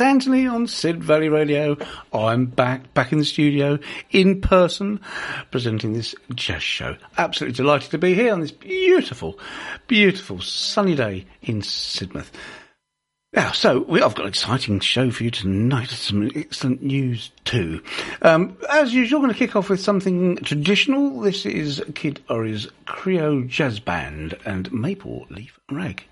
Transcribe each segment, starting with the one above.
It's Anthony on Sid Valley Radio. I'm back, back in the studio, in person, presenting this jazz show. Absolutely delighted to be here on this beautiful, beautiful sunny day in Sidmouth. Now, so we, I've got an exciting show for you tonight. Some excellent news too. Um, as usual, I'm going to kick off with something traditional. This is Kid Ory's Creole Jazz Band and Maple Leaf Rag.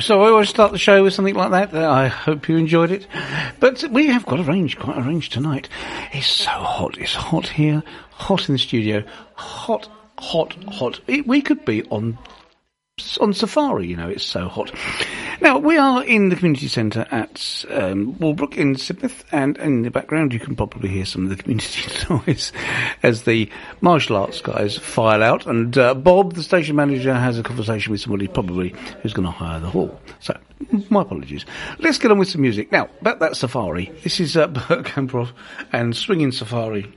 So I always start the show with something like that. I hope you enjoyed it. But we have got a range, quite a range tonight. It's so hot. It's hot here, hot in the studio, hot, hot, hot. It, we could be on on safari, you know, it's so hot. Now, we are in the community centre at um, Walbrook in Sidmouth, and in the background you can probably hear some of the community noise as the martial arts guys file out, and uh, Bob, the station manager, has a conversation with somebody probably who's going to hire the hall. So, my apologies. Let's get on with some music. Now, about that safari, this is uh, Bert Kaempfert and Swinging Safari.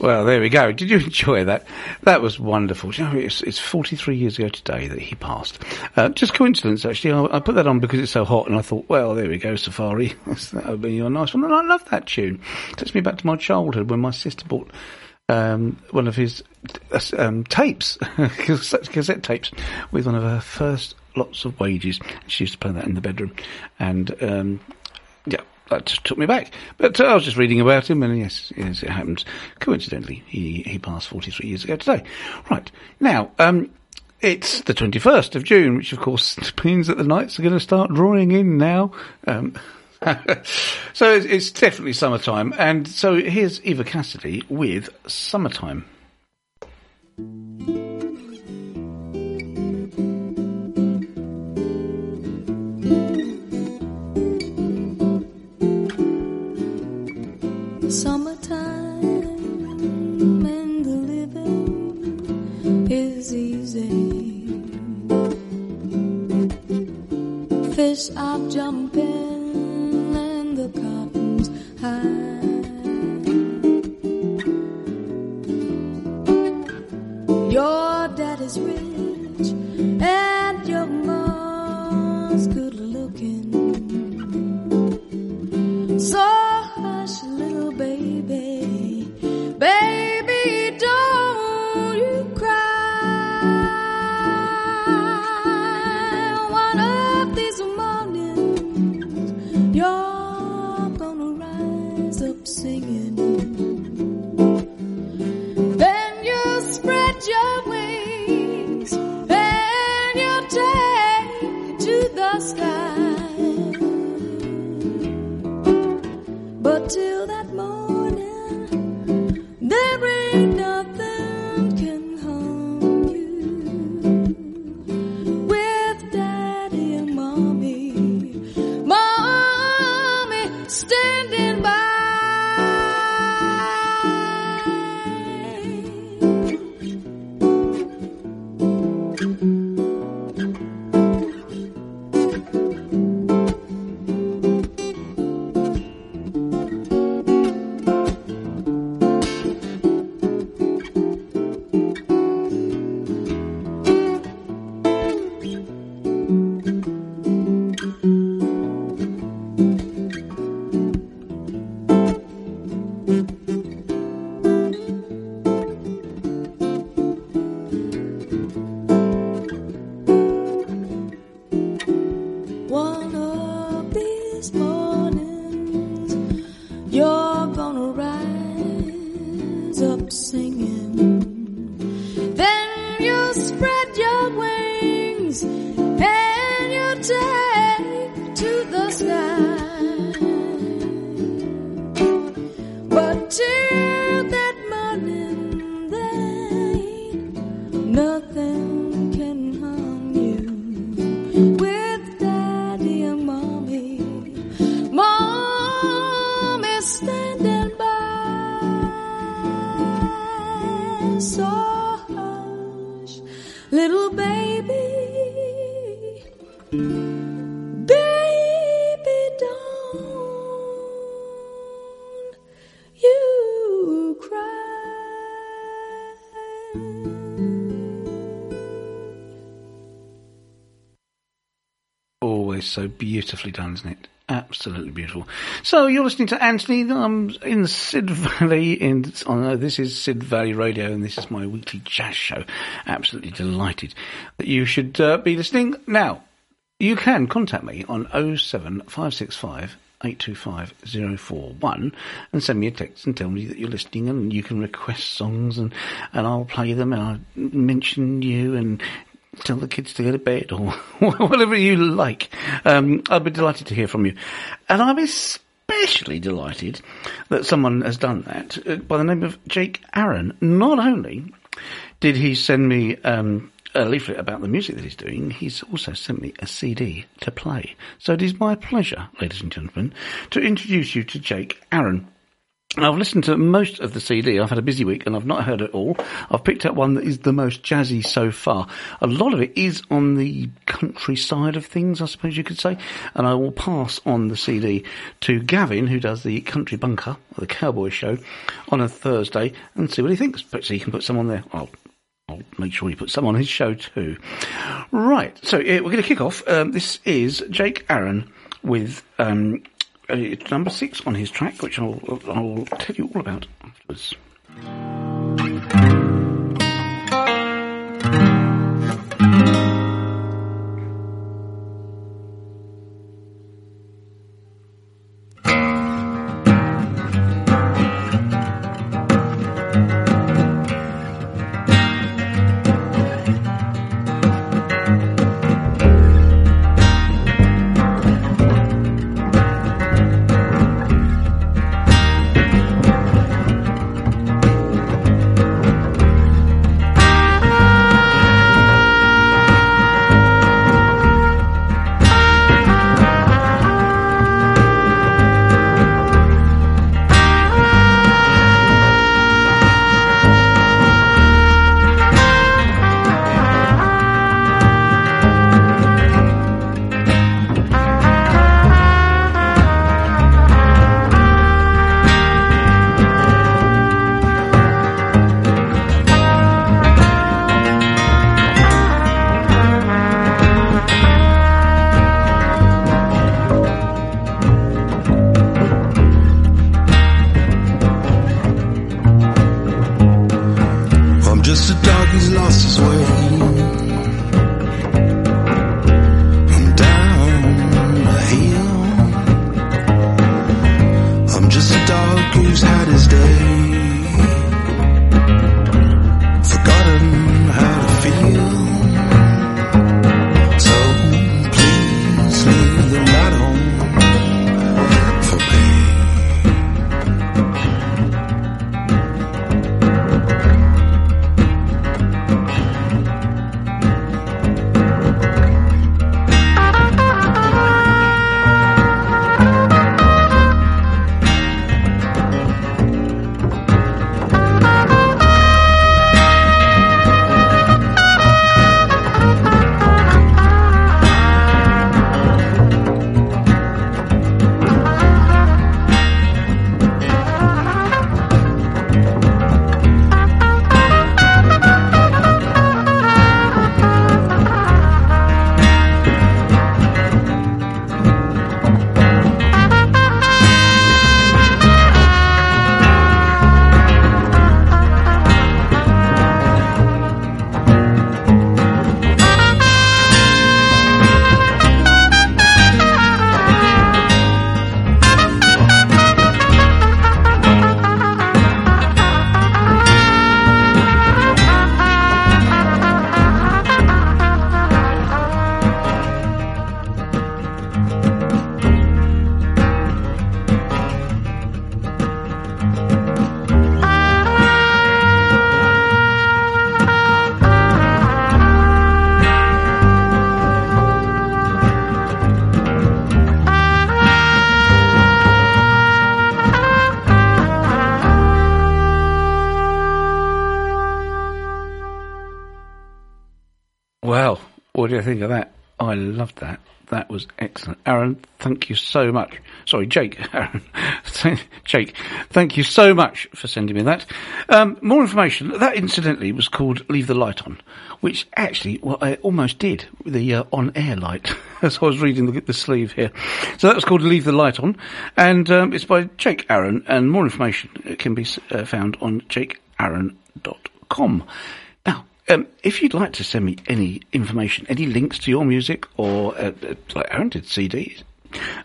Well, there we go. Did you enjoy that? That was wonderful. You know, it's, it's 43 years ago today that he passed. Uh, just coincidence, actually. I, I, put that on because it's so hot, and I thought, well, there we go, Safari. that would be a nice one. And I love that tune. It takes me back to my childhood when my sister bought um, one of his um, tapes, cassette tapes, with one of her first lots of wages. She used to play that in the bedroom, and um, that took me back. But uh, I was just reading about him, and yes, yes, it happens. Coincidentally, he he passed 43 years ago today. Right now, um, it's the 21st of June, which of course means that the nights are going to start drawing in now. Um, so it's, it's definitely summertime, and so here's Eva Cassidy with "Summertime." Fish are jumping and the cotton's high. Your dad is rich Baby, don't you cry. Always so beautifully done, isn't it? Absolutely beautiful. So you're listening to Anthony. I'm in Sid Valley. In oh this is Sid Valley Radio, and this is my weekly jazz show. Absolutely delighted that you should uh, be listening. Now, you can contact me on 07565 825 041 and send me a text and tell me that you're listening and you can request songs and, and I'll play them and I'll mention you and tell the kids to go to bed or whatever you like. Um, I'll be delighted to hear from you. And I'm especially delighted that someone has done that uh, by the name of Jake Aaron. Not only did he send me um, a leaflet about the music that he's doing, he's also sent me a CD to play. So it is my pleasure, ladies and gentlemen, to introduce you to Jake Aaron. I've listened to most of the CD. I've had a busy week and I've not heard it all. I've picked up one that is the most jazzy so far. A lot of it is on the country side of things, I suppose you could say. And I will pass on the CD to Gavin, who does the Country Bunker, the Cowboy Show, on a Thursday and see what he thinks. Perhaps he can put some on there. I'll, I'll make sure he puts some on his show too. Right. So yeah, we're going to kick off. Um, this is Jake Aaron with, um, uh, number six on his track, which I'll, I'll tell you all about afterwards. What do you think of that? I loved that. That was excellent. Aaron, thank you so much. Sorry, Jake. Aaron. Jake, thank you so much for sending me that. Um, more information. That incidentally was called Leave the Light On, which actually, well, I almost did, the uh, on-air light, as I was reading the, the sleeve here. So that was called Leave the Light On, and um, it's by Jake Aaron, and more information can be uh, found on jakeaaron.com. Um, if you'd like to send me any information, any links to your music, or uh, uh, like Aaron did CDs,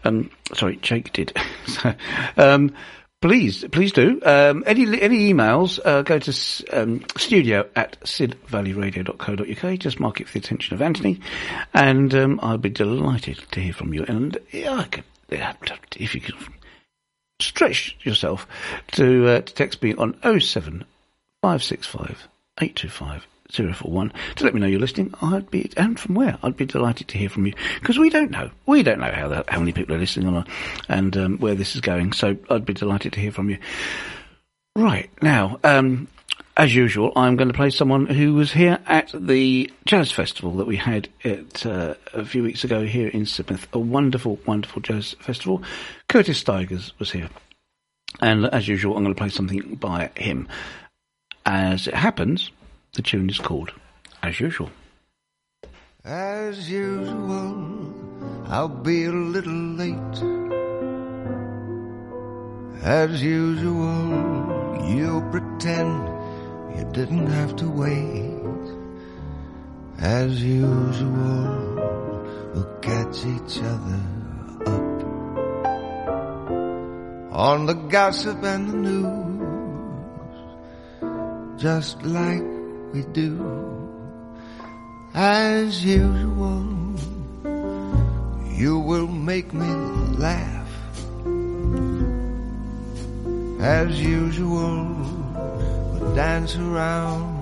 um, sorry, Jake did. so, um, please, please do. Um, any any emails, uh, go to um, studio at sidvalleyradio.co.uk. Just mark it for the attention of Anthony, and um, I'll be delighted to hear from you. And yeah, could, yeah, if you could stretch yourself to, uh, to text me on 07 565 825 041 to let me know you're listening. I'd be, and from where? I'd be delighted to hear from you because we don't know. We don't know how, the, how many people are listening and um, where this is going. So I'd be delighted to hear from you. Right now, um, as usual, I'm going to play someone who was here at the jazz festival that we had at, uh, a few weeks ago here in Sidmouth. A wonderful, wonderful jazz festival. Curtis Stigers was here. And as usual, I'm going to play something by him. As it happens, the tune is called As Usual. As usual, I'll be a little late. As usual, you'll pretend you didn't have to wait. As usual, we'll catch each other up on the gossip and the news, just like we do. As usual, you will make me laugh. As usual, we'll dance around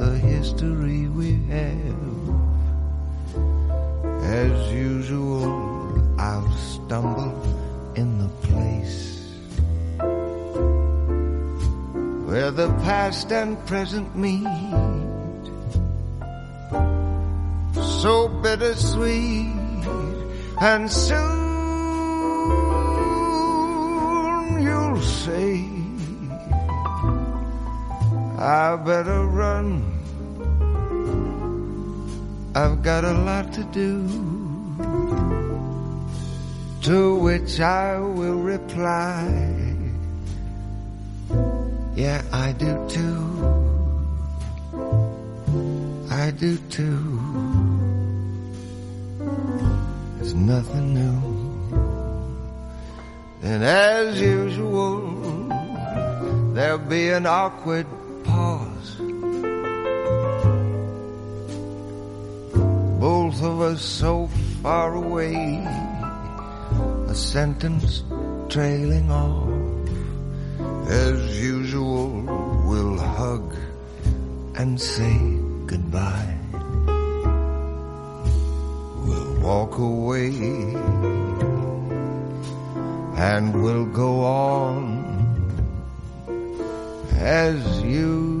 the history we have. As usual, I'll stumble in the place where the past and present meet. So bittersweet, and soon you'll say, I better run. I've got a lot to do. To which I will reply, Yeah, I do too. I do too. There's nothing new. And as usual, there'll be an awkward pause. Both of us so far away, a sentence trailing off. As we'll hug and say goodbye. We'll walk away and we'll go on as usual.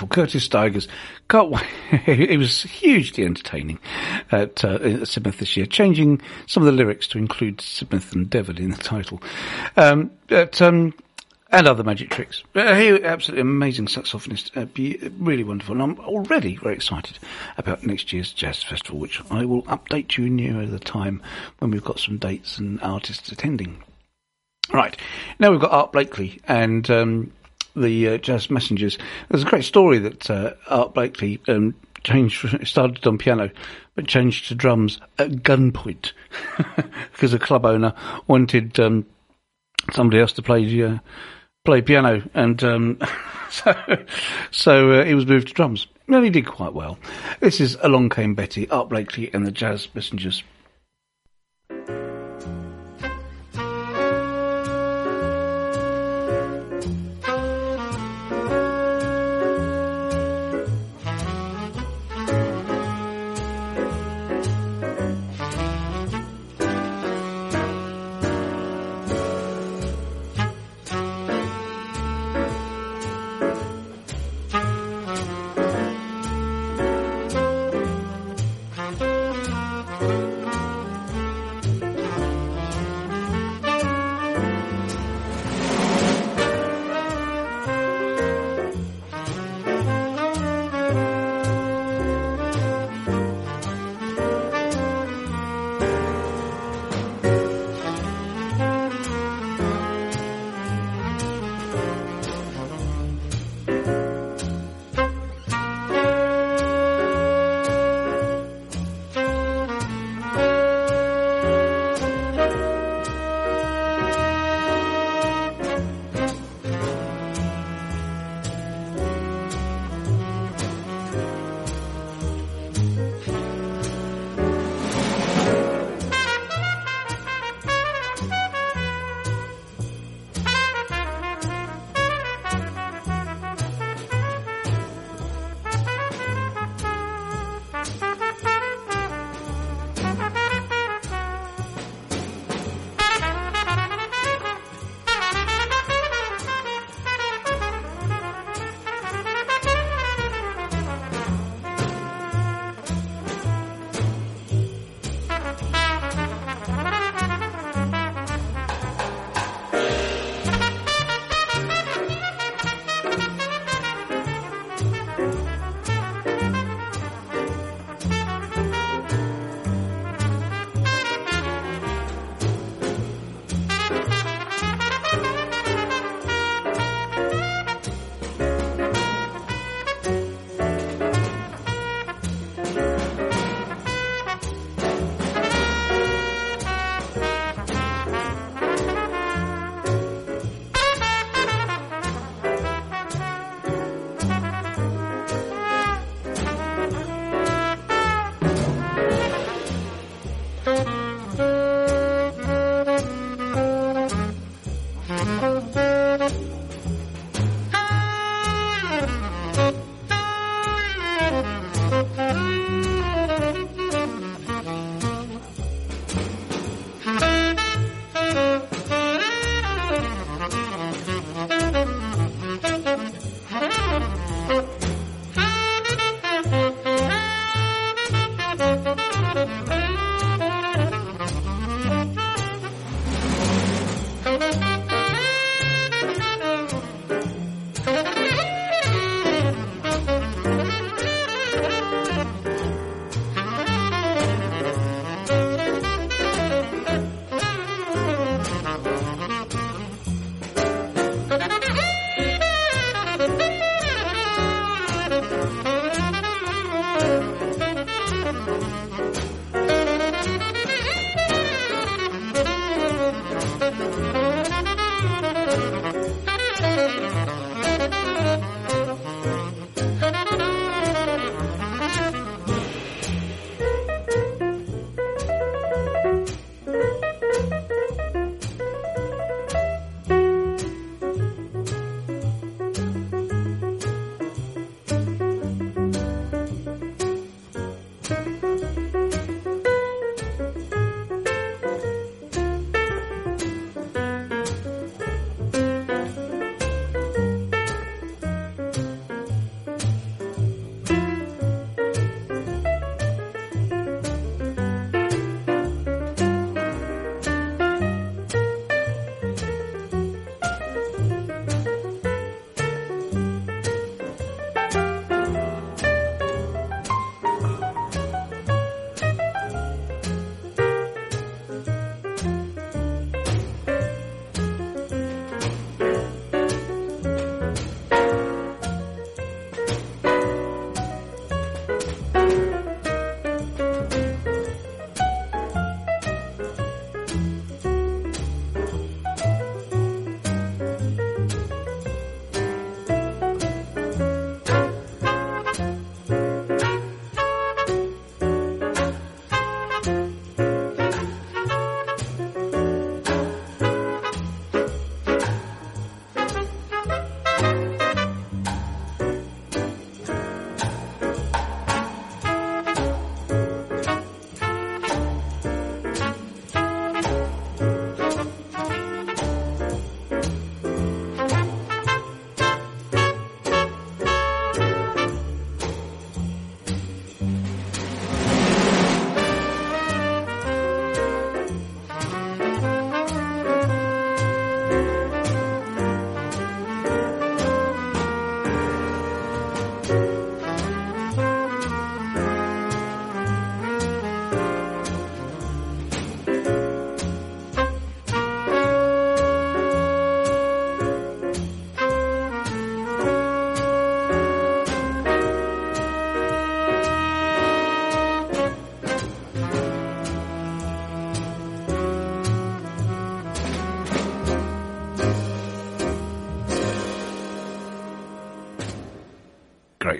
Wonderful. Curtis Stigers. Can't it was hugely entertaining at, uh, Sidmouth this year, changing some of the lyrics to include Sidmouth and Devon in the title. Um, but, um, and other magic tricks. Uh, he absolutely amazing saxophonist, uh, be, really wonderful. And I'm already very excited about next year's jazz festival, which I will update you nearer the time when we've got some dates and artists attending. Right. Now we've got Art Blakey and um, the uh, Jazz Messengers. There's a great story that uh, Art Blakey um, changed, started on piano, but changed to drums at gunpoint because a club owner wanted um, somebody else to play uh, play piano, and um, so so uh, he was moved to drums. And he did quite well. This is Along Came Betty, Art Blakey and the Jazz Messengers.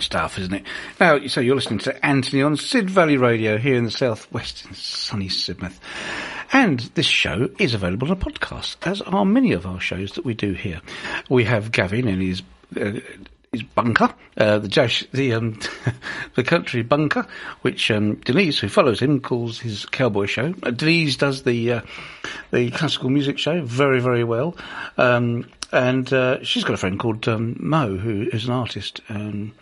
Great stuff, isn't it? Now, so you're listening to Anthony on Sid Valley Radio here in the southwest in sunny Sidmouth. And this show is available on a podcast, as are many of our shows that we do here. We have Gavin and his uh, his bunker, uh, the Josh, the um, the country bunker, which um, Denise, who follows him, calls his cowboy show. Uh, Denise does the uh, the classical music show very very well, um, and uh, she's got a friend called um, Mo, who is an artist. Um,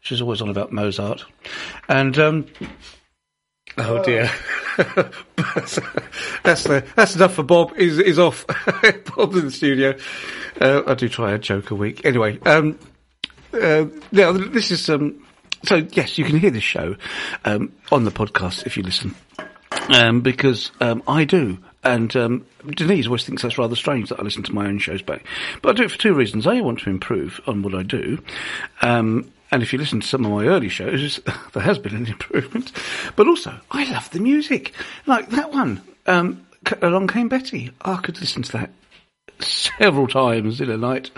she's always on about Mozart, and. Um, Oh dear, that's the, that's enough for Bob. Is is off. Bob's in the studio. Uh, I do try a joke a week. Anyway, um, uh, now this is um, so yes, you can hear this show um, on the podcast if you listen, um, because um, I do. And um, Denise always thinks that's rather strange that I listen to my own shows back. But I do it for two reasons. A, I want to improve on what I do. Um, and if you listen to some of my early shows, there has been an improvement. But also, I love the music. Like that one, Along Came Betty. I could listen to that several times in a night.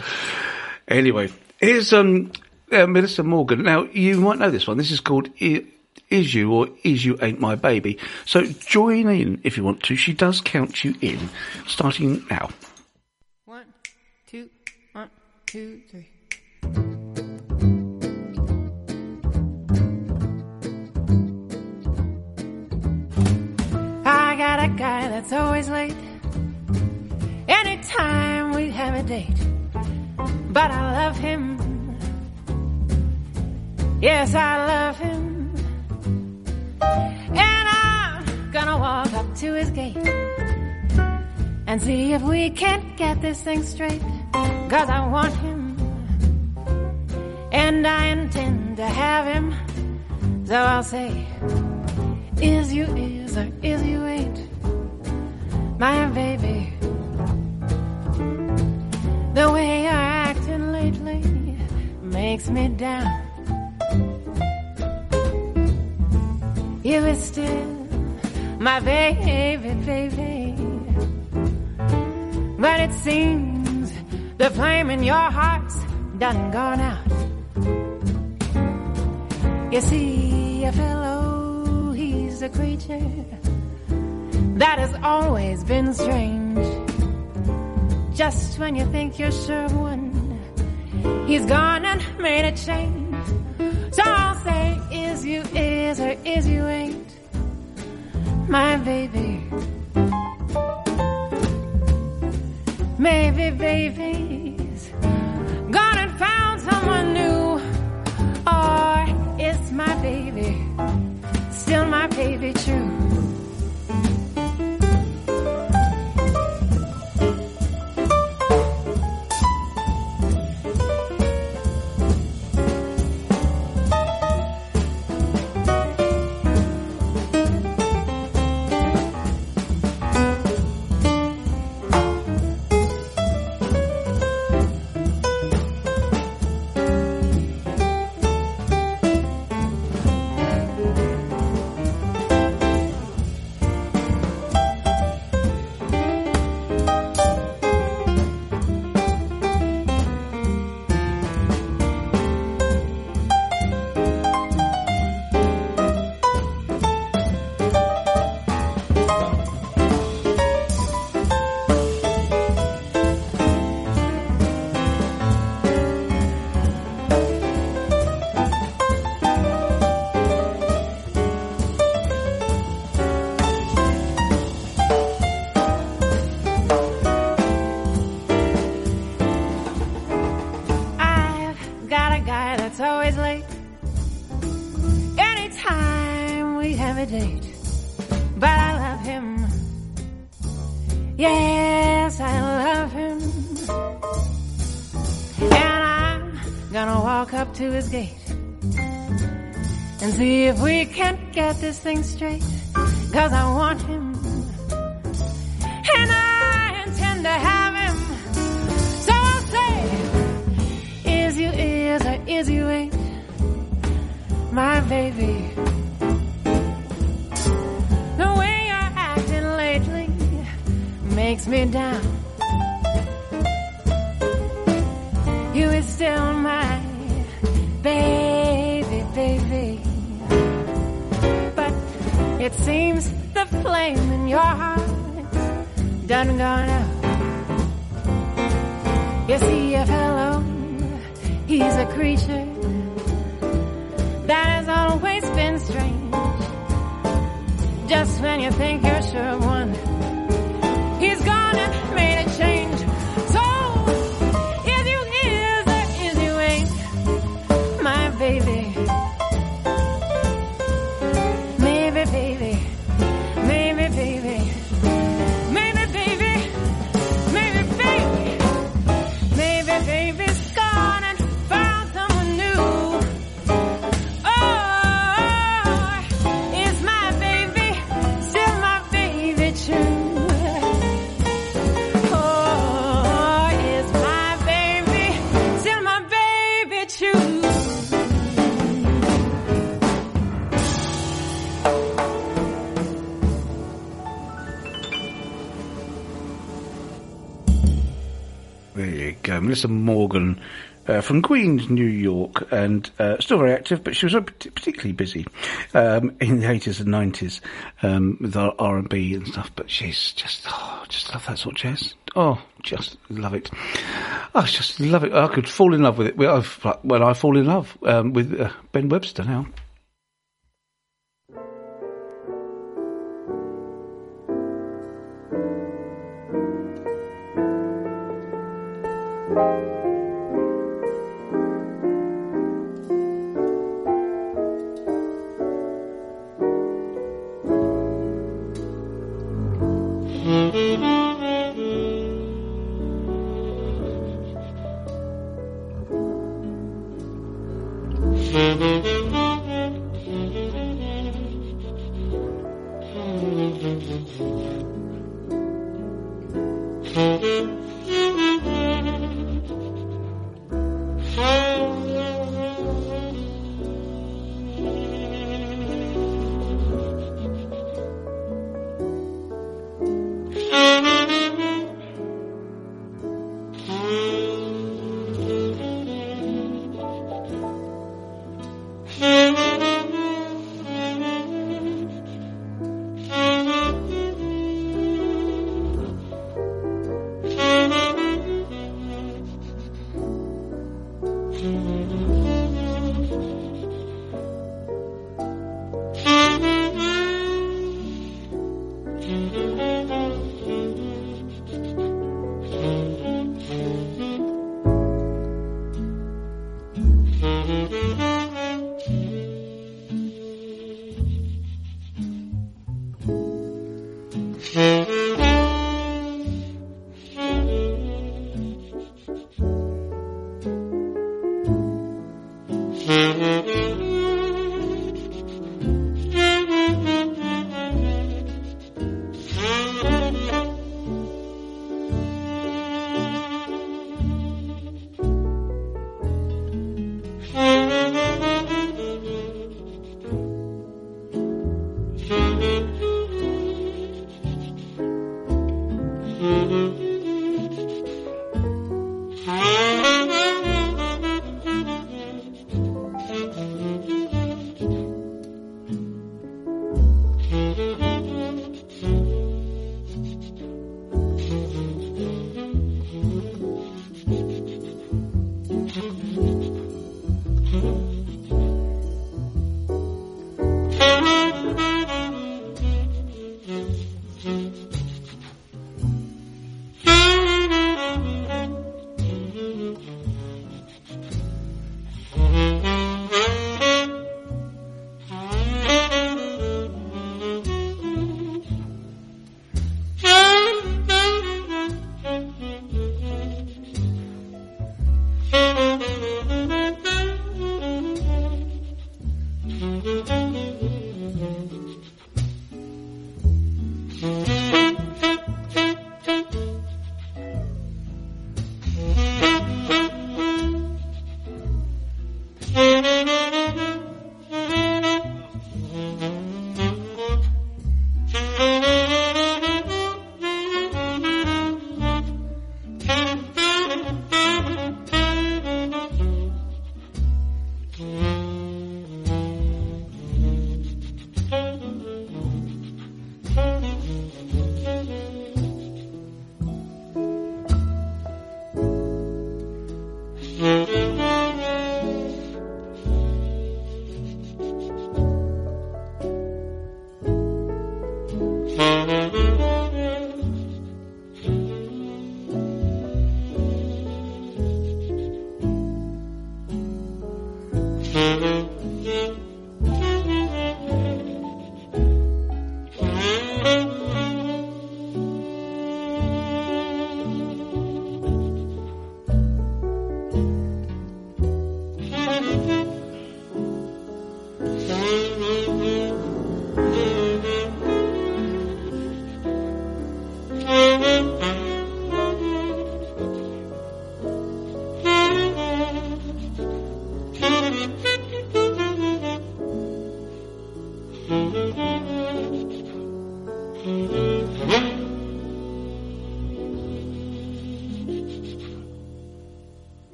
Anyway, here's um, uh, Melissa Morgan. Now, you might know this one. This is called I- Is You or Is You Ain't My Baby. So join in if you want to. She does count you in, starting now. One, two, one, two, three. I got a guy that's always late. Anytime we have a date. But I love him. Yes, I love him. And I'm gonna walk up to his gate and see if we can't get this thing straight. Cause I want him. And I intend to have him. So I'll say, is you is or is you ain't my baby. The way you're acting lately makes me down. You are still my baby, baby. But it seems the flame in your heart's done gone out. You see, a fellow, he's a creature that has always been strange. Just when you think you're sure of one, he's gone and made a change. So I'll say, is you is or is you ain't my baby. Maybe baby's gone and found someone new, or is my baby still my baby true? Melissa Morgan uh, from Queens, New York, and uh, still very active, but she was particularly busy um, in the 80s and 90s um, with R&B and stuff, but she's just, oh, just love that sort of jazz. Oh, just love it. I just love it. I could fall in love with it. Well, I've, well I fall in love um, with uh, Ben Webster now.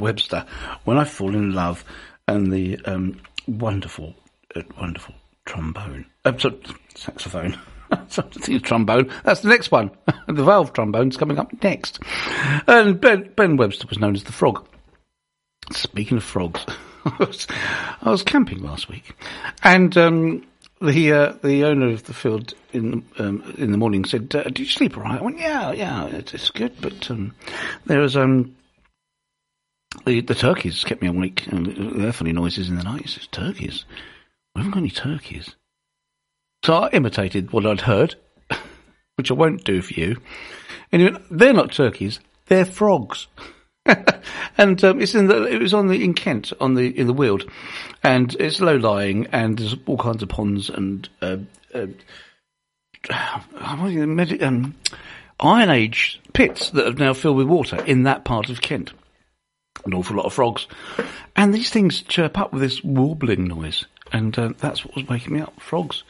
Webster, When I Fall in Love, and the um, wonderful, uh, wonderful trombone, uh, saxophone. Trombone. That's the next one. the valve trombone's coming up next. And Ben, ben Webster was known as the Frog. Speaking of frogs, I was, I was camping last week, and um, the uh, the owner of the field in the, um, in the morning said, uh, "Did you sleep all right?" I went, "Yeah, yeah, it's, it's good." But um, there was um, the, the turkeys kept me awake, and they're funny noises in the night. It's turkeys. We haven't got any turkeys. So I imitated what I'd heard, which I won't do for you. Anyway, they're not turkeys; they're frogs. and um, it's in the it was on the in Kent on the in the Weald, and it's low lying, and there's all kinds of ponds and uh, uh, um, Iron Age pits that have now filled with water in that part of Kent. An awful lot of frogs, and these things chirp up with this warbling noise, and uh, that's what was waking me up. Frogs.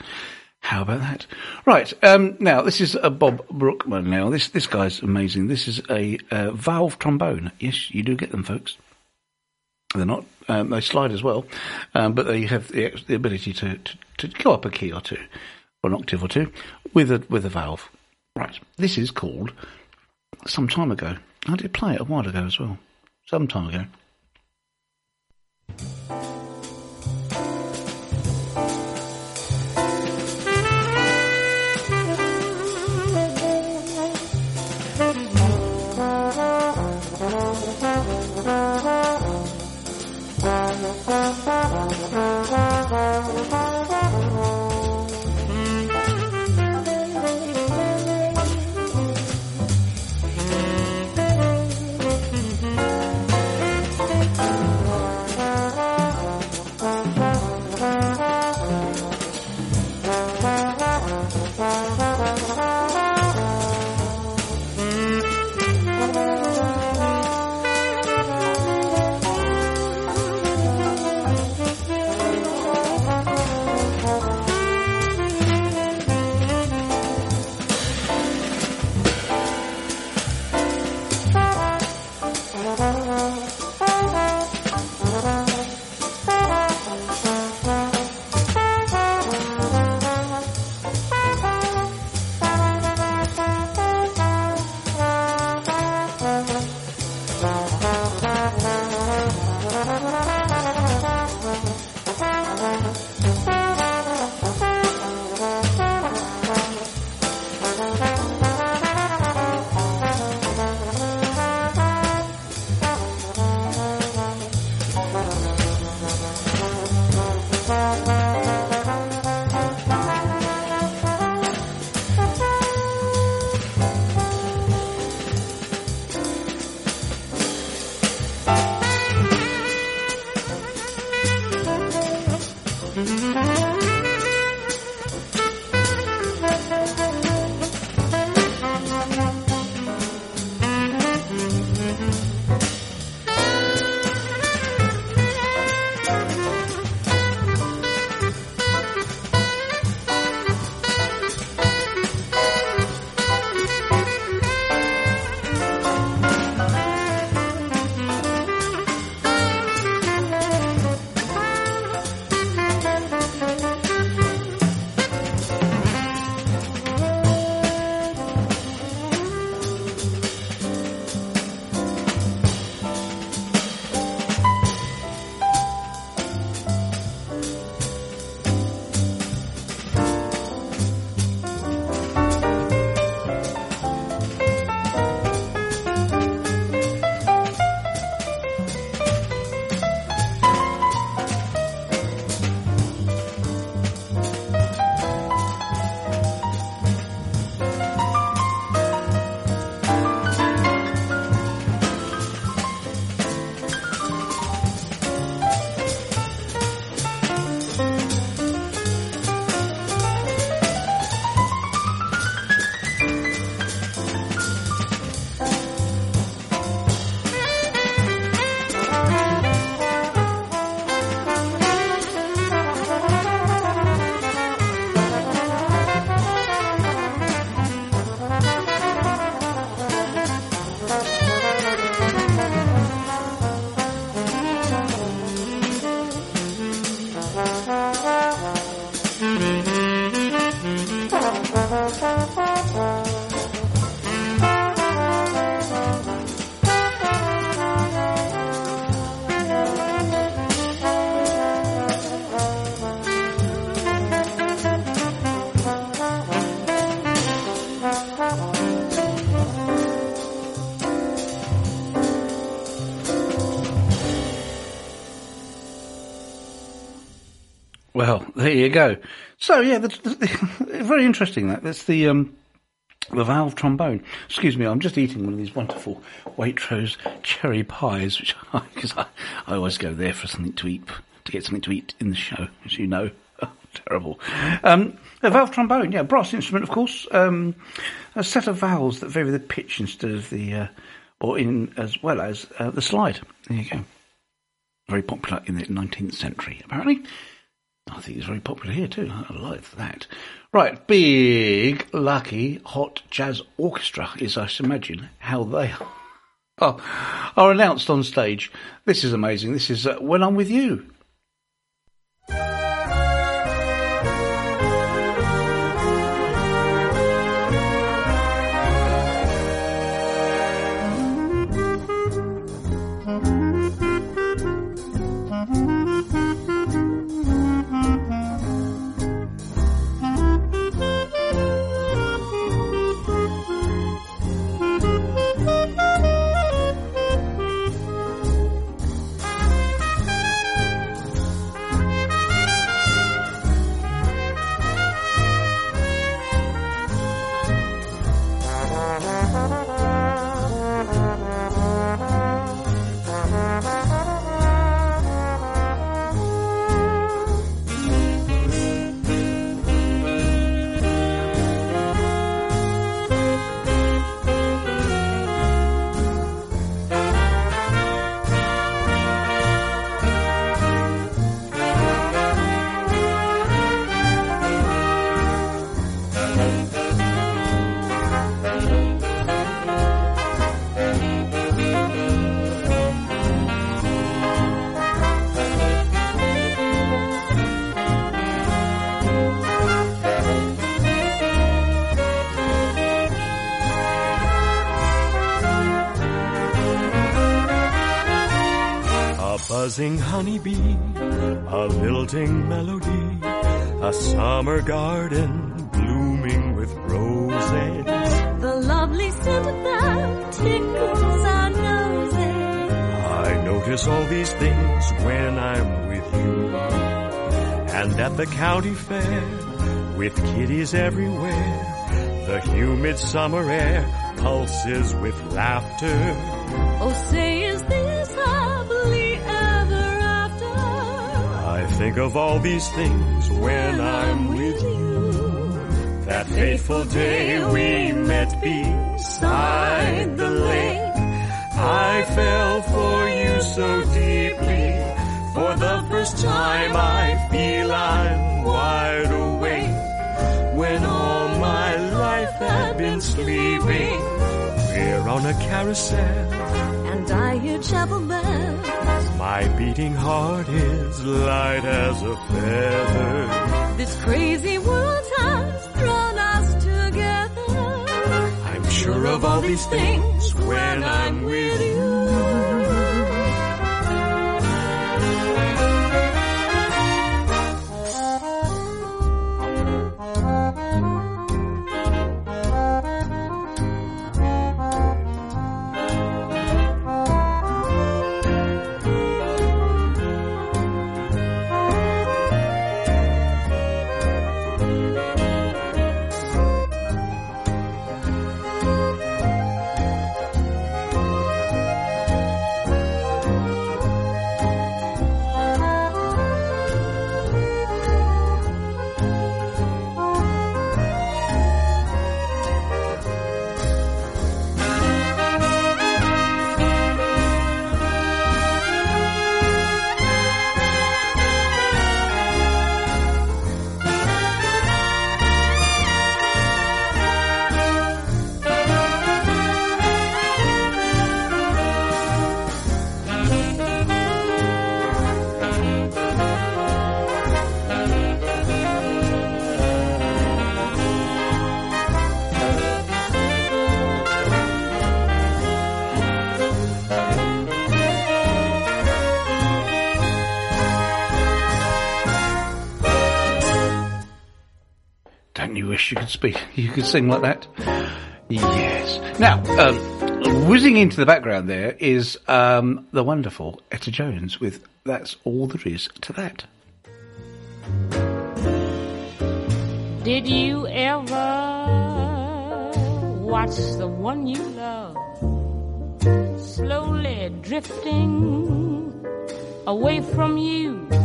How about that? Right. Um, now, this is a Bob Brookmeyer. Now, this this guy's amazing. This is a uh, valve trombone. Yes, you do get them, folks. They're not. Um, they slide as well, um, but they have the, the ability to, to, to go up a key or two, or an octave or two, with a with a valve. Right. This is called some time ago. I did play it a while ago as well. Some time ago. There you go. So yeah, very interesting. That that's the um, the valve trombone. Excuse me, I'm just eating one of these wonderful Waitrose cherry pies, which because I, I always go there for something to eat to get something to eat in the show, as you know. Oh, terrible. Um, a valve trombone, yeah, brass instrument, of course. Um, a set of valves that vary the pitch instead of the, uh, or in as well as uh, the slide. There you go. Very popular in the 19th century, apparently. I think it's very popular here too. I like that. Right, big, lucky, hot jazz orchestra is, I should imagine, how they are, are announced on stage. This is amazing. This is uh, When I'm With You. Buzzing honeybee, a lilting melody, a summer garden blooming with roses. The lovely scent that tickles our noses. I notice all these things when I'm with you. And at the county fair, with kiddies everywhere, the humid summer air pulses with laughter. Oh, say think of all these things when I'm with you. That fateful day we met beside the lake. I fell for you so deeply. For the first time I feel I'm wide awake. When all my life had been sleeping, we're on a carousel. I hear chapel bells. My beating heart is light as a feather. This crazy world has drawn us together. I'm sure of all these things when I'm with speak? You could sing like that? Yes. Now, um, whizzing into the background there is um, the wonderful Etta Jones with That's All There Is to That. Did you ever watch the one you love slowly drifting away from you?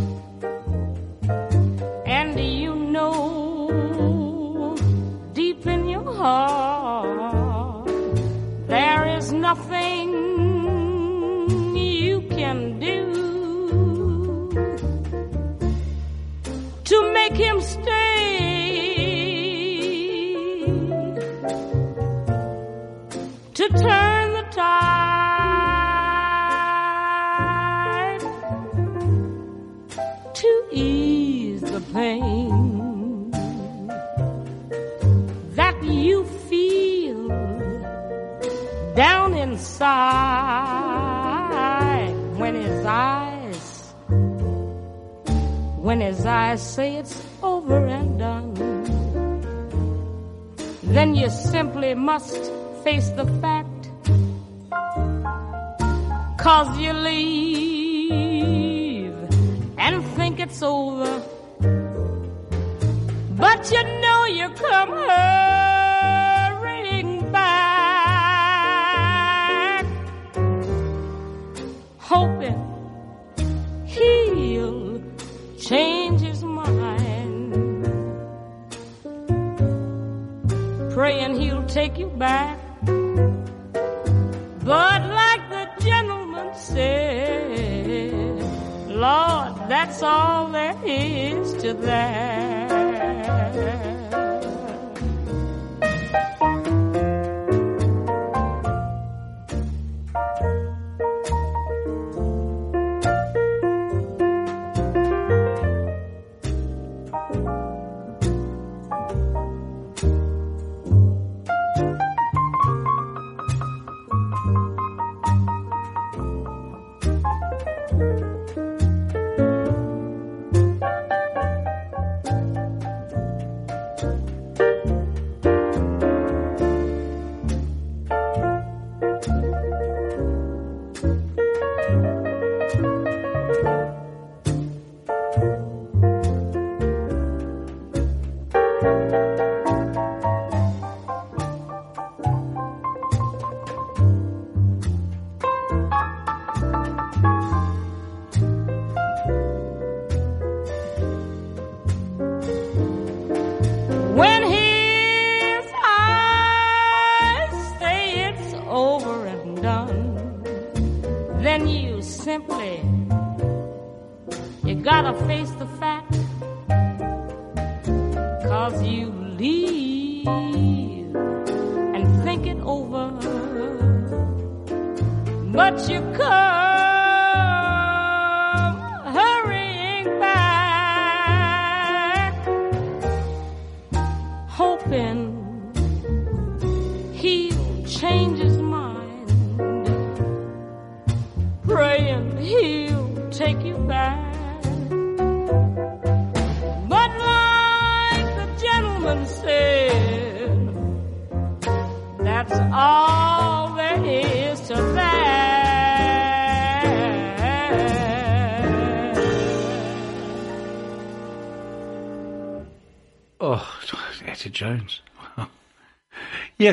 Nothing you can do to make him stay? to turn inside when his eyes, when his eyes say it's over and done then you simply must face the fact. Cause you leave and think it's over. But you know you come hurrying change his mind praying he'll take you back. But like the gentleman said, Lord, that's all there is to that. When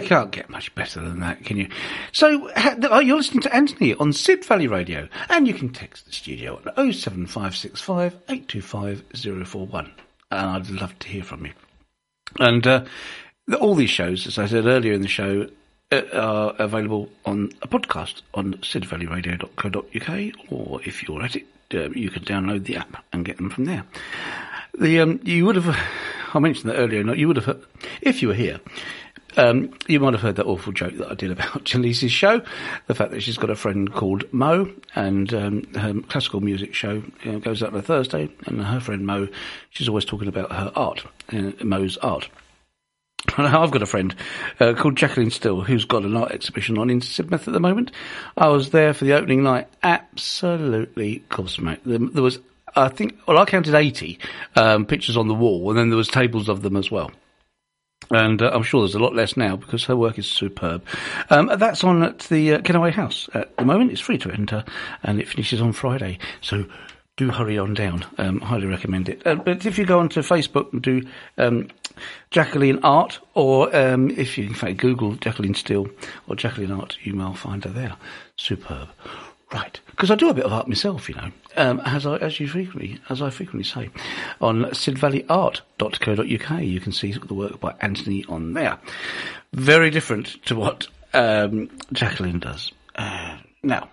You can't get much better than that, can you? So, you're listening to Anthony on Sid Valley Radio, and you can text the studio on 07565 825 041. And I'd love to hear from you. And uh, all these shows, as I said earlier in the show, uh, are available on a podcast on sidvalleyradio.co.uk, or if you're at it, uh, you can download the app and get them from there. The um, you would have, I mentioned that earlier. Not you would have, if you were here. Um, you might have heard that awful joke that I did about Jaleese's show, the fact that she's got a friend called Mo, and um, her classical music show uh, goes out on a Thursday, and her friend Mo, she's always talking about her art, uh, Mo's art. I've got a friend uh, called Jacqueline Still who's got an art exhibition on in Sidmouth at the moment. I was there for the opening night. Absolutely gobsmacked. There, there was, I think, well, I counted 80 um, pictures on the wall, and then there was tables of them as well. And uh, I'm sure there's a lot less now because her work is superb. Um, that's on at the uh, Kennaway House at the moment. It's free to enter, and it finishes on Friday. So do hurry on down. Um, highly recommend it. Uh, but if you go onto Facebook and do um, Jacqueline Art, or um, if you in fact Google Jacqueline Steele or Jacqueline Art, you may find her there. Superb. Right, because I do a bit of art myself, you know, um, as I as you frequently as I frequently say, on sidvalleyart.co.uk. You can see the work by Anthony on there. Very different to what um, Jacqueline does. Uh, now,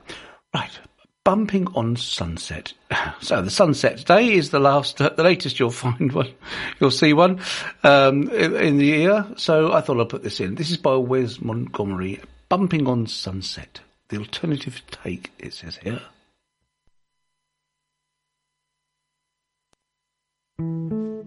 right, bumping on sunset. So the sunset today is the last, uh, the latest you'll find one, you'll see one um, in, in the year. So I thought I'd put this in. This is by Wes Montgomery. Bumping on sunset. The alternative take. It says here. Müzik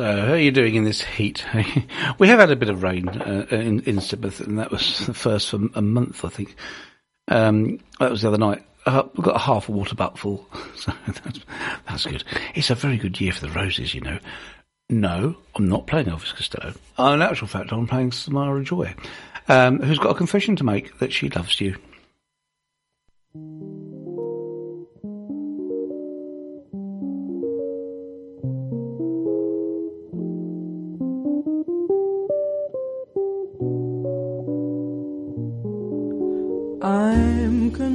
So, how are you doing in this heat? we have had a bit of rain uh, in, in Sidmouth, and that was the first for a month, I think. Um, that was the other night. Uh, we've got a half a water butt full, so that's, that's good. It's a very good year for the roses, you know. No, I'm not playing Elvis Costello. Uh, in actual fact, I'm playing Samara Joy, um, who's got a confession to make that she loves you.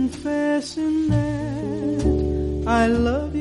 Confessing that I love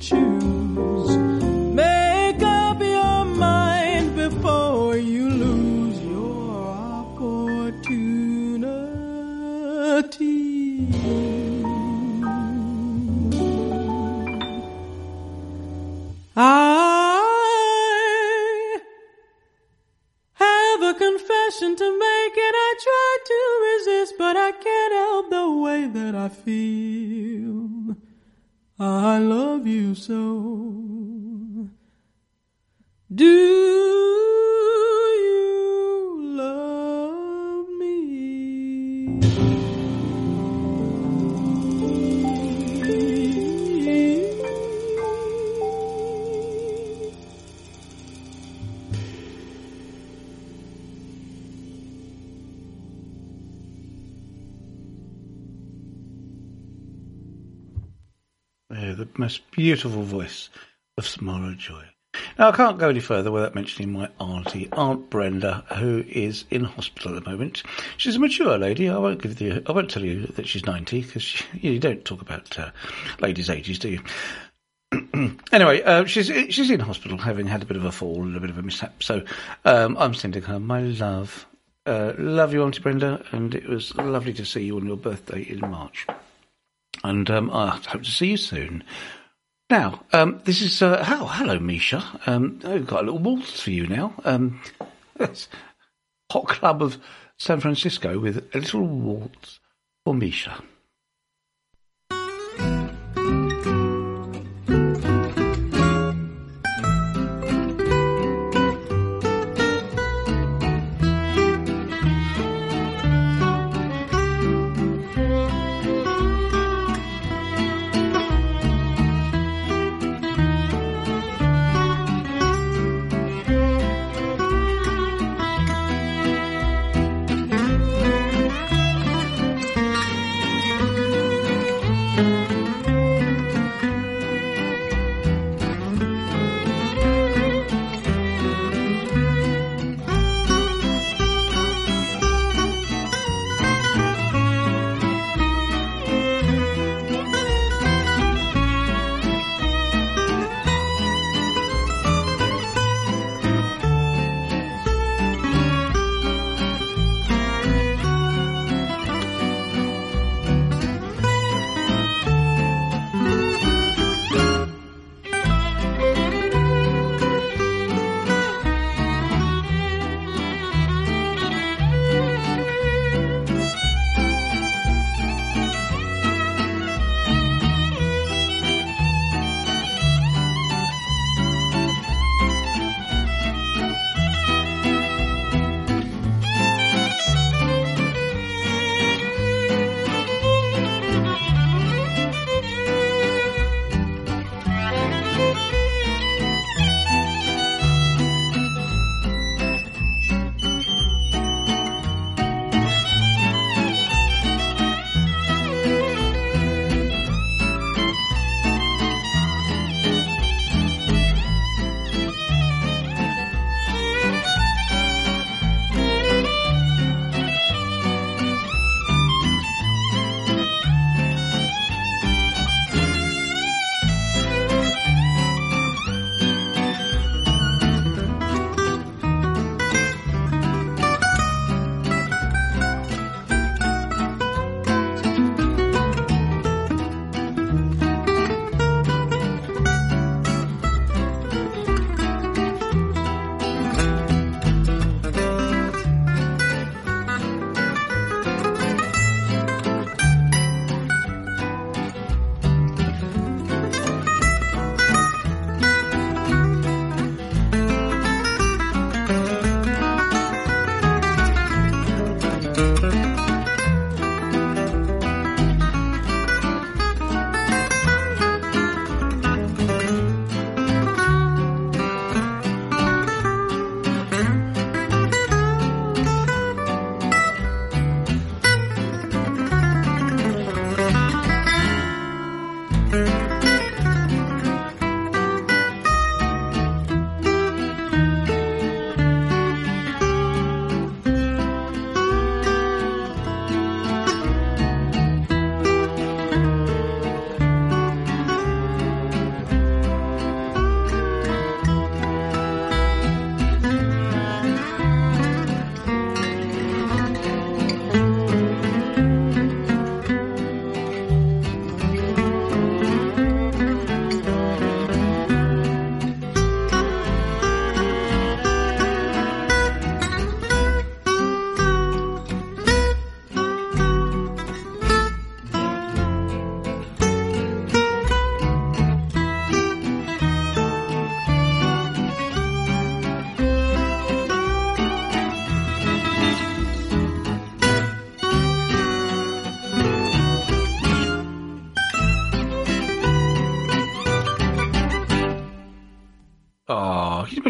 choose. most beautiful voice of Samara Joy. Now, I can't go any further without mentioning my auntie, Aunt Brenda, who is in hospital at the moment. She's a mature lady. I won't give you, I won't tell you that she's 90 because you don't talk about uh, ladies' ages, do you? anyway, uh, she's she's in hospital, having had a bit of a fall and a bit of a mishap. So um, I'm sending her my love. Uh, love you, Auntie Brenda, and it was lovely to see you on your birthday in March. And um, I hope to see you soon. Now, um, this is uh, oh, hello, Misha. Um, I've got a little waltz for you now. Um, hot club of San Francisco with a little waltz for Misha.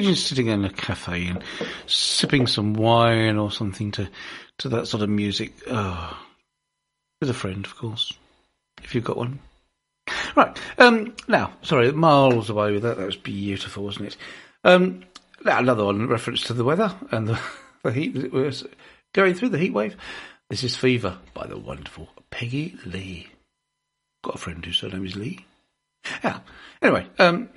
Imagine sitting in a cafe and sipping some wine or something to, to that sort of music? Oh, with a friend, of course, if you've got one. Right. Um, now, sorry, miles away with that. That was beautiful, wasn't it? Um, another one, reference to the weather and the, the heat that was going through the heat wave. This is Fever by the wonderful Peggy Lee. Got a friend whose surname is Lee. Yeah. Anyway, um,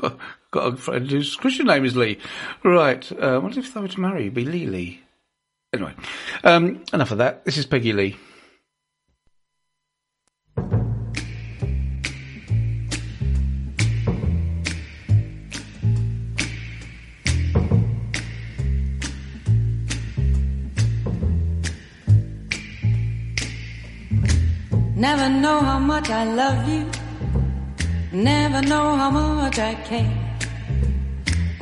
got a friend whose Christian name is Lee. Right. Uh, what if they were to marry? It'd be Lee Lee. Anyway, um, enough of that. This is Peggy Lee. Never know how much I love you. Never know how much I care.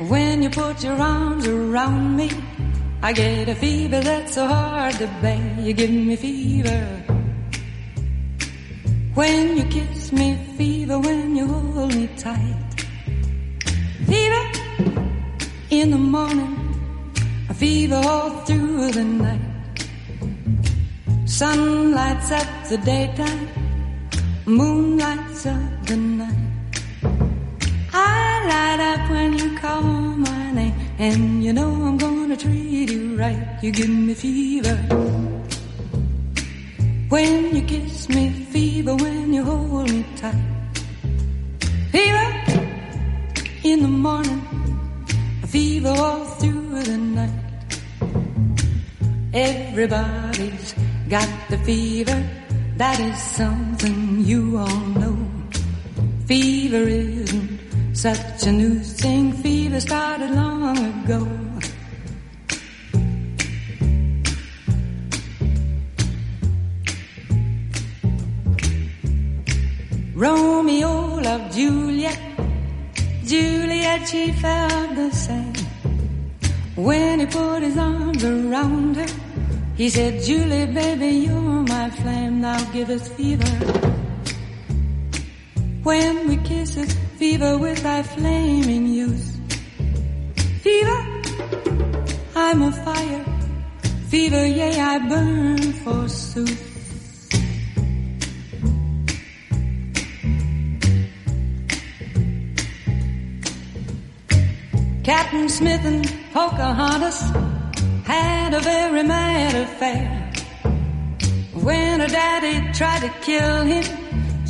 When you put your arms around me, I get a fever that's so hard to bear. You give me fever. When you kiss me, fever when you hold me tight. Fever in the morning, a fever all through the night. Sun lights up the daytime, moon lights up the night. I light up when you call my name, and you know I'm gonna treat you right. You give me fever. When you kiss me, fever when you hold me tight. Fever in the morning, fever all through the night. Everybody's got the fever, that is something you all know. Fever isn't such a new thing, fever started long ago. Romeo loved Juliet, Juliet she felt the same. When he put his arms around her, he said, Julie, baby, you're my flame, now give us fever. When we kiss us, fever with thy flaming youth. Fever, I'm a fire. Fever, yea, I burn forsooth. Captain Smith and Pocahontas had a very mad affair. When her daddy tried to kill him,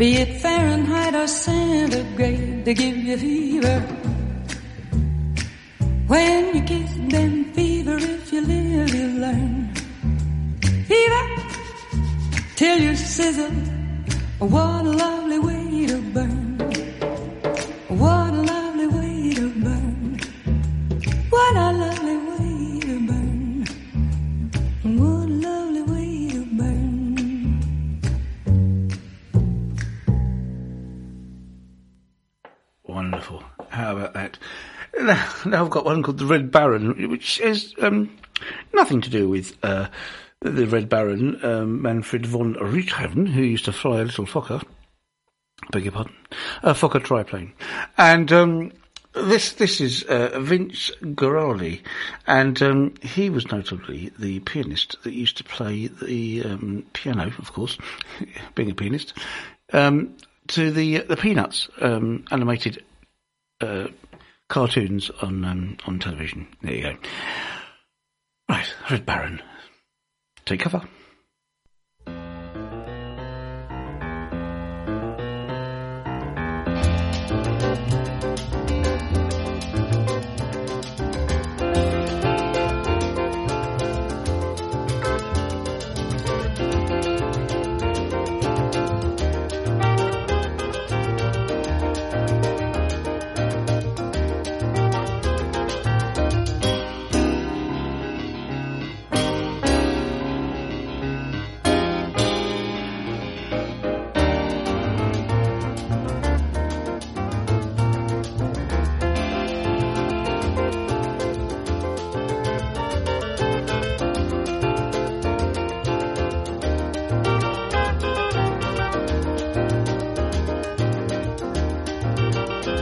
be it Fahrenheit or centigrade, they give you fever. When you kiss them, fever, if you live, you learn. Fever, till you sizzle. What a lovely way to burn. Now, now I've got one called the Red Baron, which has um, nothing to do with uh, the Red Baron, um, Manfred von Richthofen, who used to fly a little Fokker. Beg your pardon, a Fokker triplane, and um, this this is uh, Vince Guaraldi, and um, he was notably the pianist that used to play the um, piano, of course, being a pianist, um, to the the Peanuts um, animated uh, cartoons on um, on television. There you go. Right, Red Baron, take cover.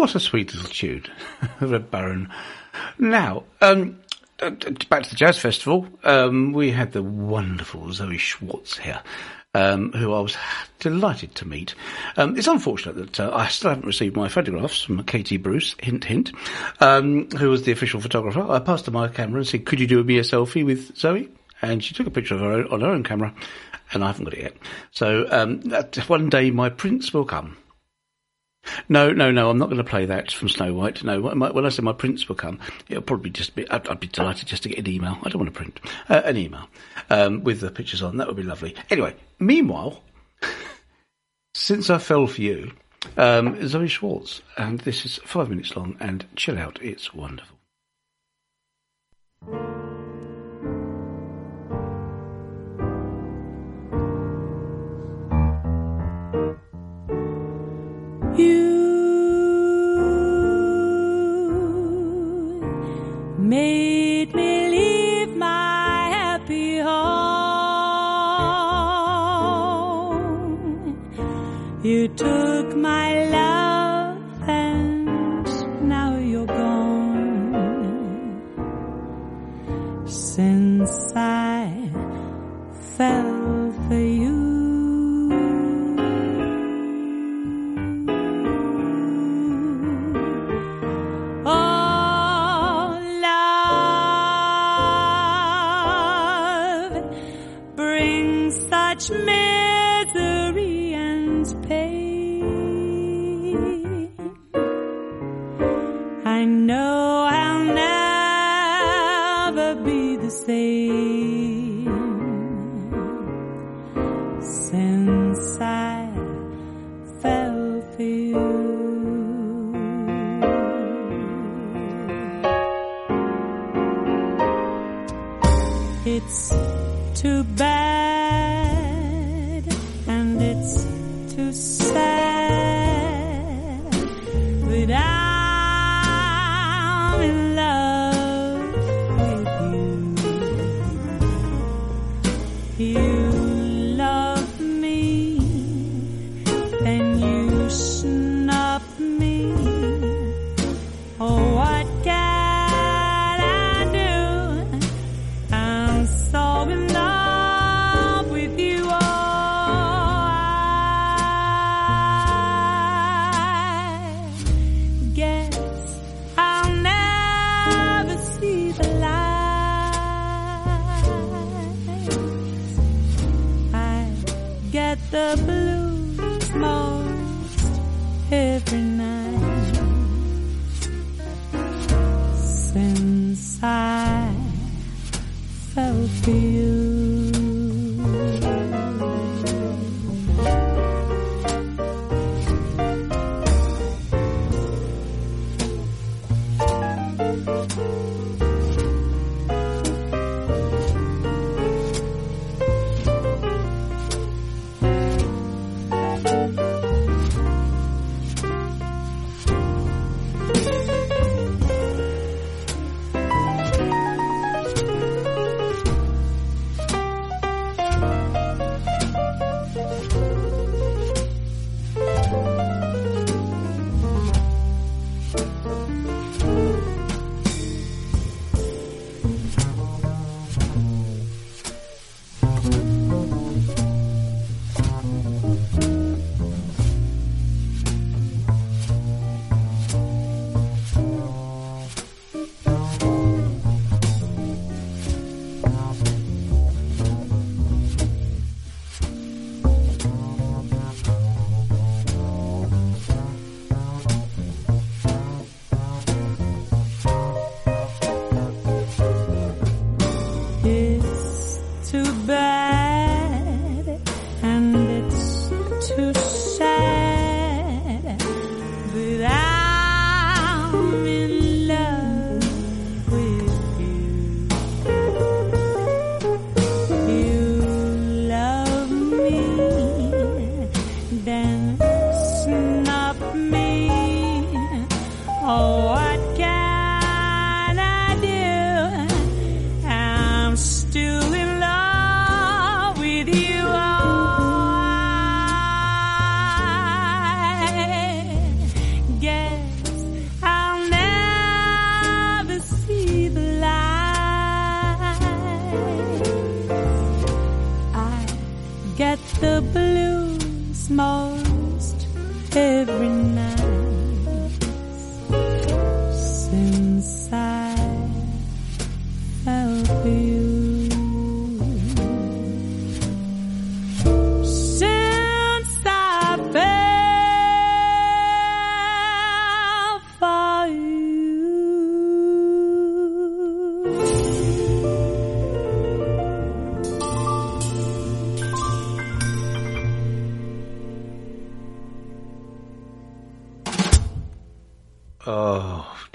what a sweet little tune, Red Baron. Now, um, uh, back to the jazz festival. Um, we had the wonderful Zoe Schwartz here. Um, who I was delighted to meet. Um, it's unfortunate that uh, I still haven't received my photographs from Katie Bruce, hint, hint, um, who was the official photographer. I passed her my camera and said, could you do me a selfie with Zoe? And she took a picture of her own, on her own camera, and I haven't got it yet. So um, that one day my prince will come. No, no, no. I'm not going to play that from Snow White. No, when I- say my prints will come, it'll probably just be. I'd, I'd be delighted just to get an email. I don't want to print uh, an email um, with the pictures on. That would be lovely. Anyway, meanwhile, since I fell for you, um, Zoe Schwartz, and this is five minutes long. And chill out. It's wonderful. You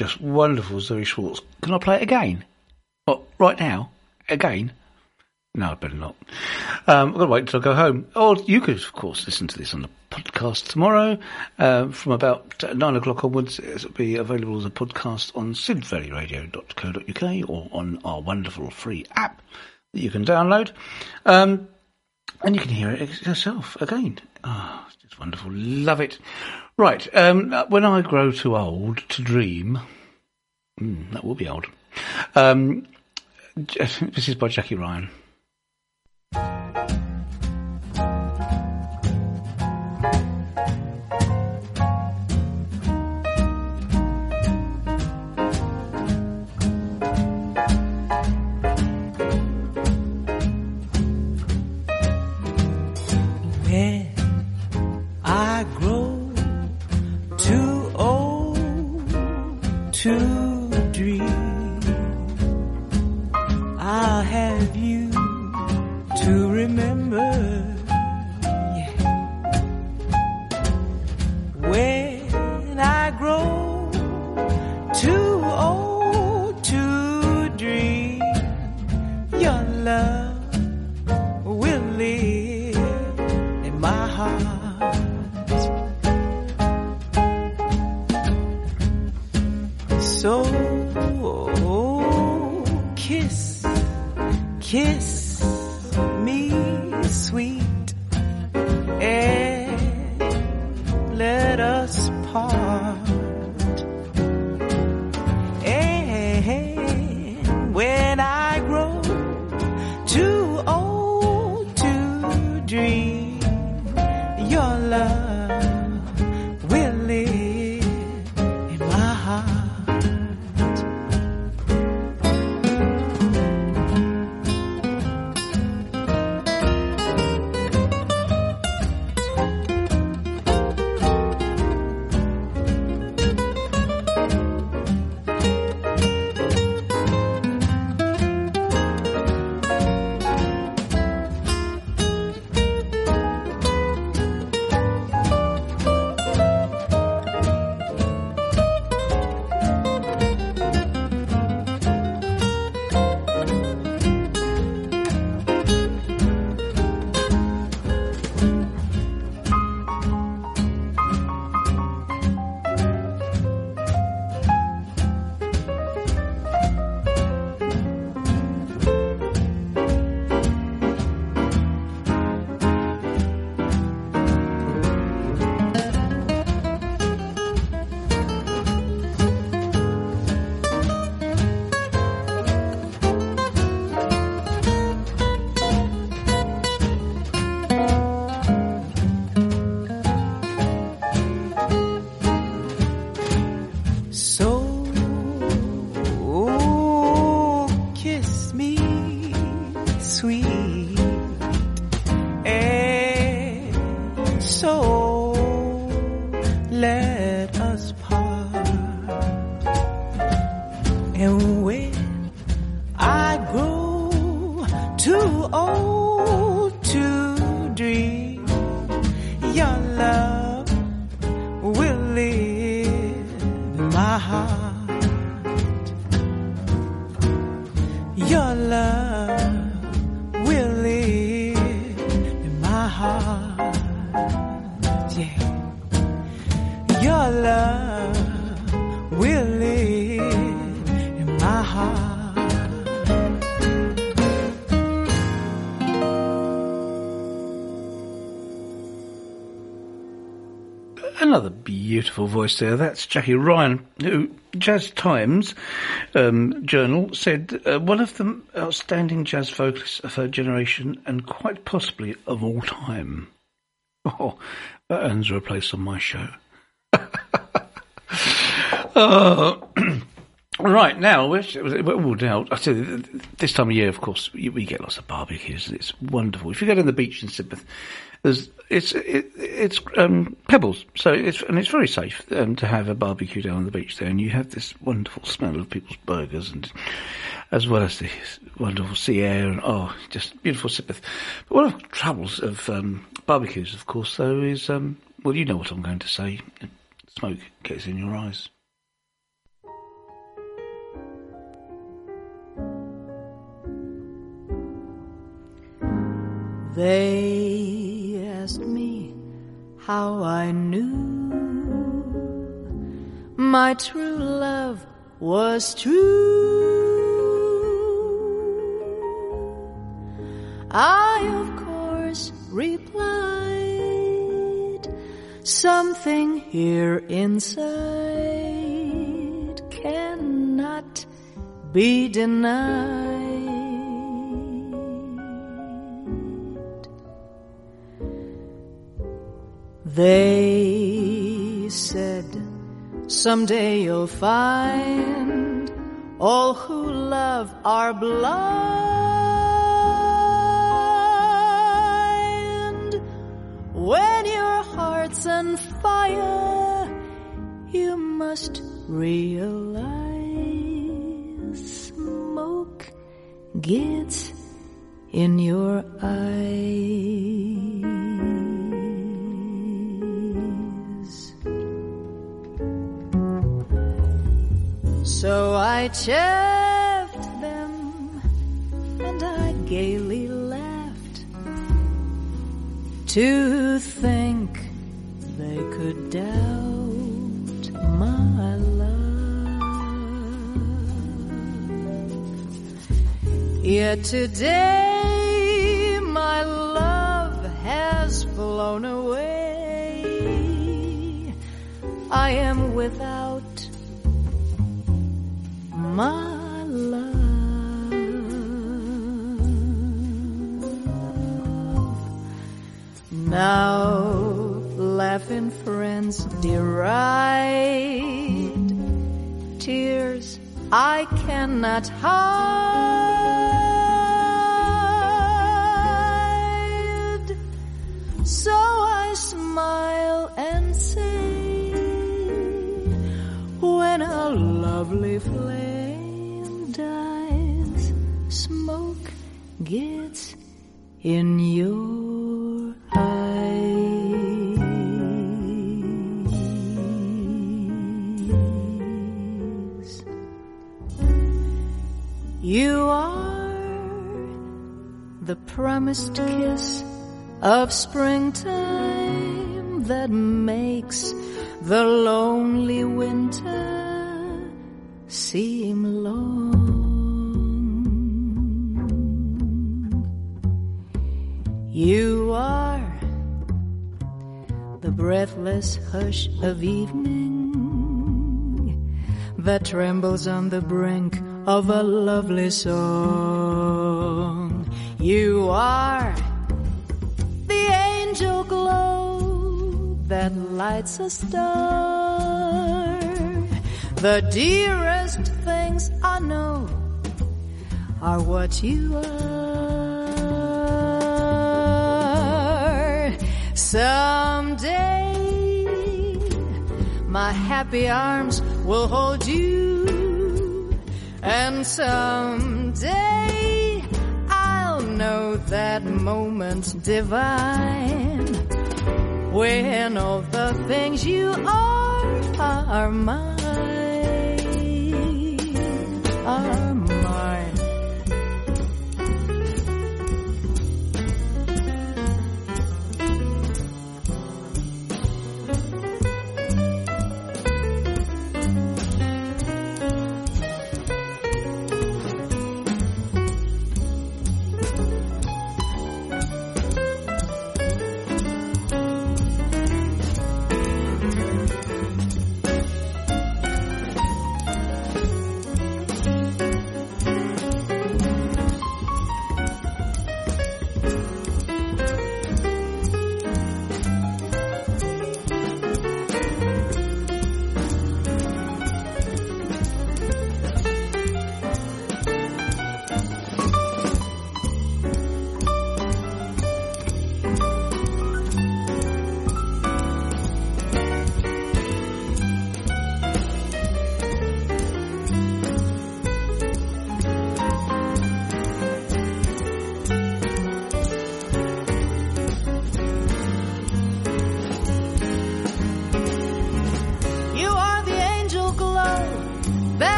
just wonderful, Zoe Schwartz. Can I play it again? What, right now? Again? No, I better not. Um, I've got to wait until I go home. Or you could, of course, listen to this on the podcast tomorrow. Um, from about uh, nine o'clock onwards, it'll be available as a podcast on sidvalleyradio.co.uk or on our wonderful free app that you can download. Um, and you can hear it yourself again. Ah, it's just wonderful. Love it. Right. Um, when I grow too old to dream, mm, that will be old. Um, this is by Jackie Ryan. Sweet beautiful voice there. That's Jackie Ryan, who Jazz Times um, journal said uh, one of the outstanding jazz vocalists of her generation and quite possibly of all time. Oh, that earns her a place on my show. Uh, right now, well, now I said this time of year, of course, we we get lots of barbecues. It's wonderful. If you go down the beach in Sidmouth, there's it's it, it's um, pebbles, so it's and it's very safe um, to have a barbecue down on the beach there, and you have this wonderful smell of people's burgers and as well as the wonderful sea air and oh, just beautiful Sidmouth. But one of the troubles of um, barbecues, of course, though, is um, well, you know what I'm going to say. Smoke gets in your eyes. They asked me how I knew my true love was true. I, of course, replied, something here inside cannot be denied. They said, someday you'll find all who love are blind. When your heart's on fire, you must realize smoke gets in your eyes. I chaffed them and I gaily laughed to think they could doubt my love. Yet today my love has flown away. I am without Now laughing friends deride tears I cannot hide. So I smile and say, when a lovely flame dies, smoke gets in your promised kiss of springtime that makes the lonely winter seem long. You are the breathless hush of evening that trembles on the brink of a lovely song. You are the angel glow that lights a star. The dearest things I know are what you are. Someday my happy arms will hold you and someday know that moment divine. When all the things you are are mine,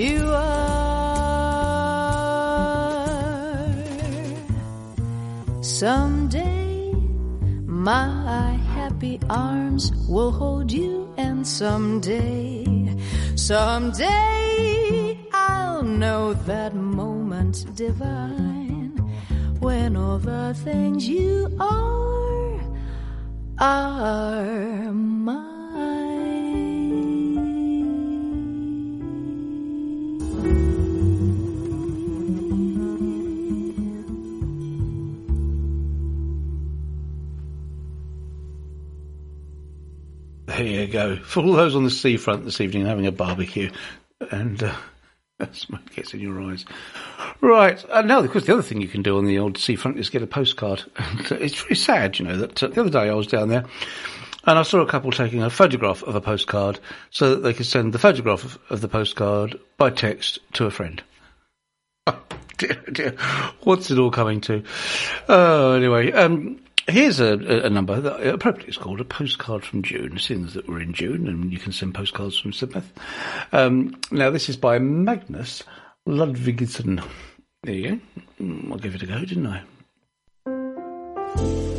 you are. Someday, my happy arms will hold you, and someday, someday, I'll know that moment divine For all those on the seafront this evening having a barbecue and uh, smoke gets in your eyes. Right. Uh, now, of course, the other thing you can do on the old seafront is get a postcard. And, uh, it's really sad, you know, that uh, the other day I was down there and I saw a couple taking a photograph of a postcard so that they could send the photograph of, of the postcard by text to a friend. Oh, dear, dear. What's it all coming to? Oh, anyway, um, here's a, a, number that appropriately is called a postcard from June, seeing that we're in June and you can send postcards from Sidmouth. Um, now, this is by Magnus Ludvigsen. There you go. Mm, I'll give it a go, didn't I? I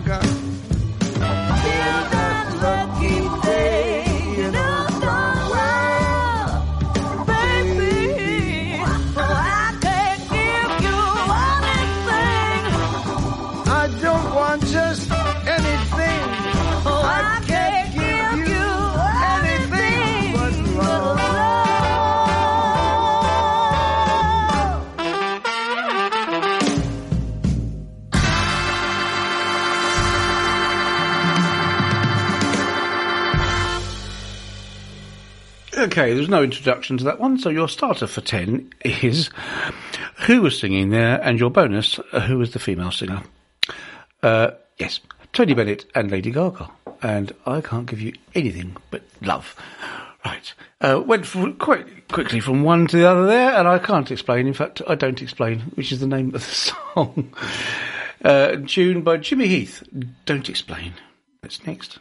Gaga. Okay, there's no introduction to that one, so your starter for 10 is who was singing there, and your bonus, uh, who was the female singer. Uh, yes, Tony Bennett and Lady Gaga. And I can't give you anything but love. Right. Uh, went quite quickly from one to the other there, and I can't explain. In fact, I don't explain, which is the name of the song. Uh, tune by Jimmy Heath. Don't explain. That's next.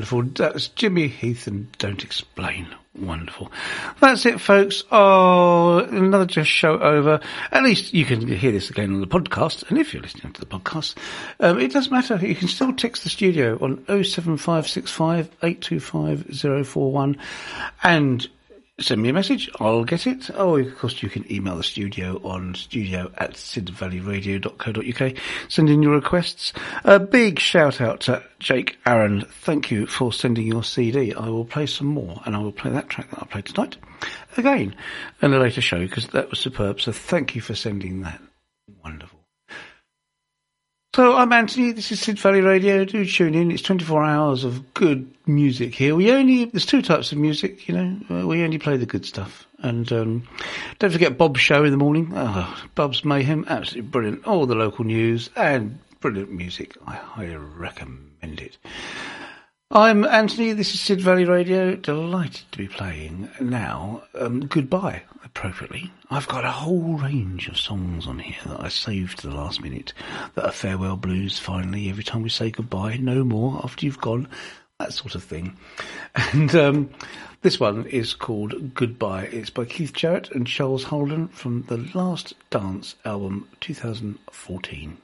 Wonderful. That's Jimmy Heath and Don't Explain. Wonderful. That's it, folks. Oh, another just show over. At least you can hear this again on the podcast. And if you're listening to the podcast, um, it doesn't matter. You can still text the studio on 07565 825 041 and send me a message. I'll get it. Oh, of course, you can email the studio on studio at sidvalleyradio.co.uk. Send in your requests. A big shout out to Jake Aaron. Thank you for sending your CD. I will play some more and I will play that track that I played tonight again in a later show because that was superb. So thank you for sending that. Wonderful. So I'm Anthony. This is Sid Valley Radio. Do tune in. It's 24 hours of good music here. We only there's two types of music. You know, Uh, we only play the good stuff. And um, don't forget Bob's show in the morning. Oh, Bob's Mayhem, absolutely brilliant. All the local news and brilliant music. I highly recommend it. I'm Anthony. This is Sid Valley Radio. Delighted to be playing now. Um, goodbye, appropriately. I've got a whole range of songs on here that I saved to the last minute. That are farewell blues. Finally, every time we say goodbye, no more after you've gone. That sort of thing. And um, this one is called Goodbye. It's by Keith Jarrett and Charles Haden from the Last Dance album 2014.